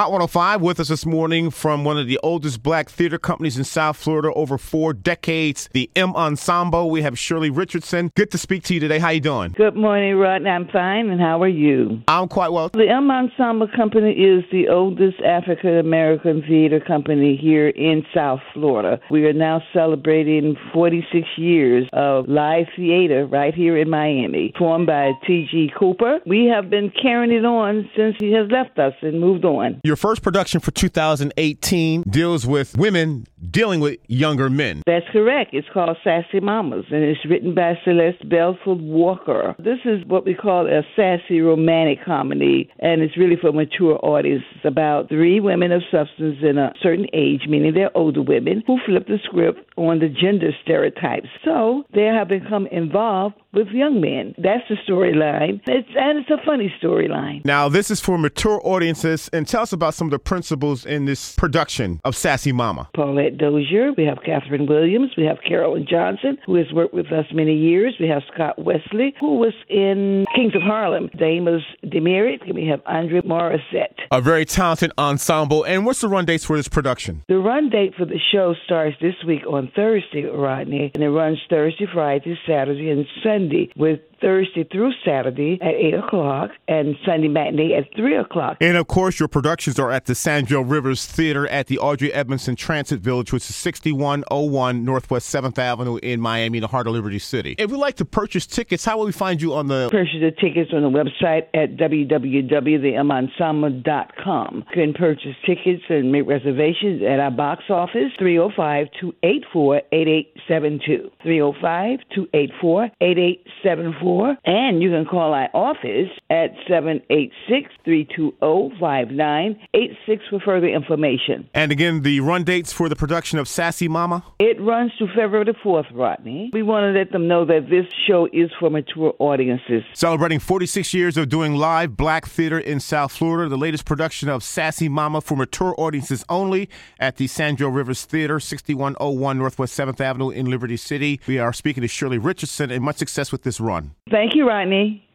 Hot 105 with us this morning from one of the oldest black theater companies in South Florida over four decades, the M Ensemble. We have Shirley Richardson. Good to speak to you today. How you doing? Good morning, Rodney. I'm fine, and how are you? I'm quite well. The M Ensemble Company is the oldest African American theater company here in South Florida. We are now celebrating 46 years of live theater right here in Miami, formed by T.G. Cooper. We have been carrying it on since he has left us and moved on. Your first production for 2018 deals with women dealing with younger men. That's correct. It's called Sassy Mamas, and it's written by Celeste Bedford Walker. This is what we call a sassy romantic comedy, and it's really for mature audience. It's about three women of substance in a certain age, meaning they're older women, who flip the script on the gender stereotypes. So they have become involved with young men. That's the storyline. It's, and it's a funny storyline. Now, this is for mature audiences, and tell us about some of the principles in this production of Sassy Mama. Paulette Dozier, we have Catherine Williams, we have Carolyn Johnson, who has worked with us many years. We have Scott Wesley, who was in Kings of Harlem. Damas Demerit, and we have Andre Morissette. A very talented ensemble. And what's the run dates for this production? The run date for the show starts this week on Thursday, Rodney, and it runs Thursday, Friday, Saturday, and Sunday with Thursday through Saturday at 8 o'clock and Sunday matinee at 3 o'clock. And of course, your productions are at the Sandrell Rivers Theater at the Audrey Edmondson Transit Village, which is 6101 Northwest 7th Avenue in Miami, the heart of Liberty City. If we'd like to purchase tickets, how will we find you on the. Purchase the tickets on the website at www.themensemble.com. You can purchase tickets and make reservations at our box office, 305 284 8872. 305 284 8874. And you can call our office at 786 320 5986 for further information. And again, the run dates for the production of Sassy Mama? It runs to February the 4th, Rodney. We want to let them know that this show is for mature audiences. Celebrating 46 years of doing live black theater in South Florida, the latest production of Sassy Mama for mature audiences only at the Sandrell Rivers Theater, 6101 Northwest 7th Avenue in Liberty City. We are speaking to Shirley Richardson, and much success with this run. Thank you, Rodney.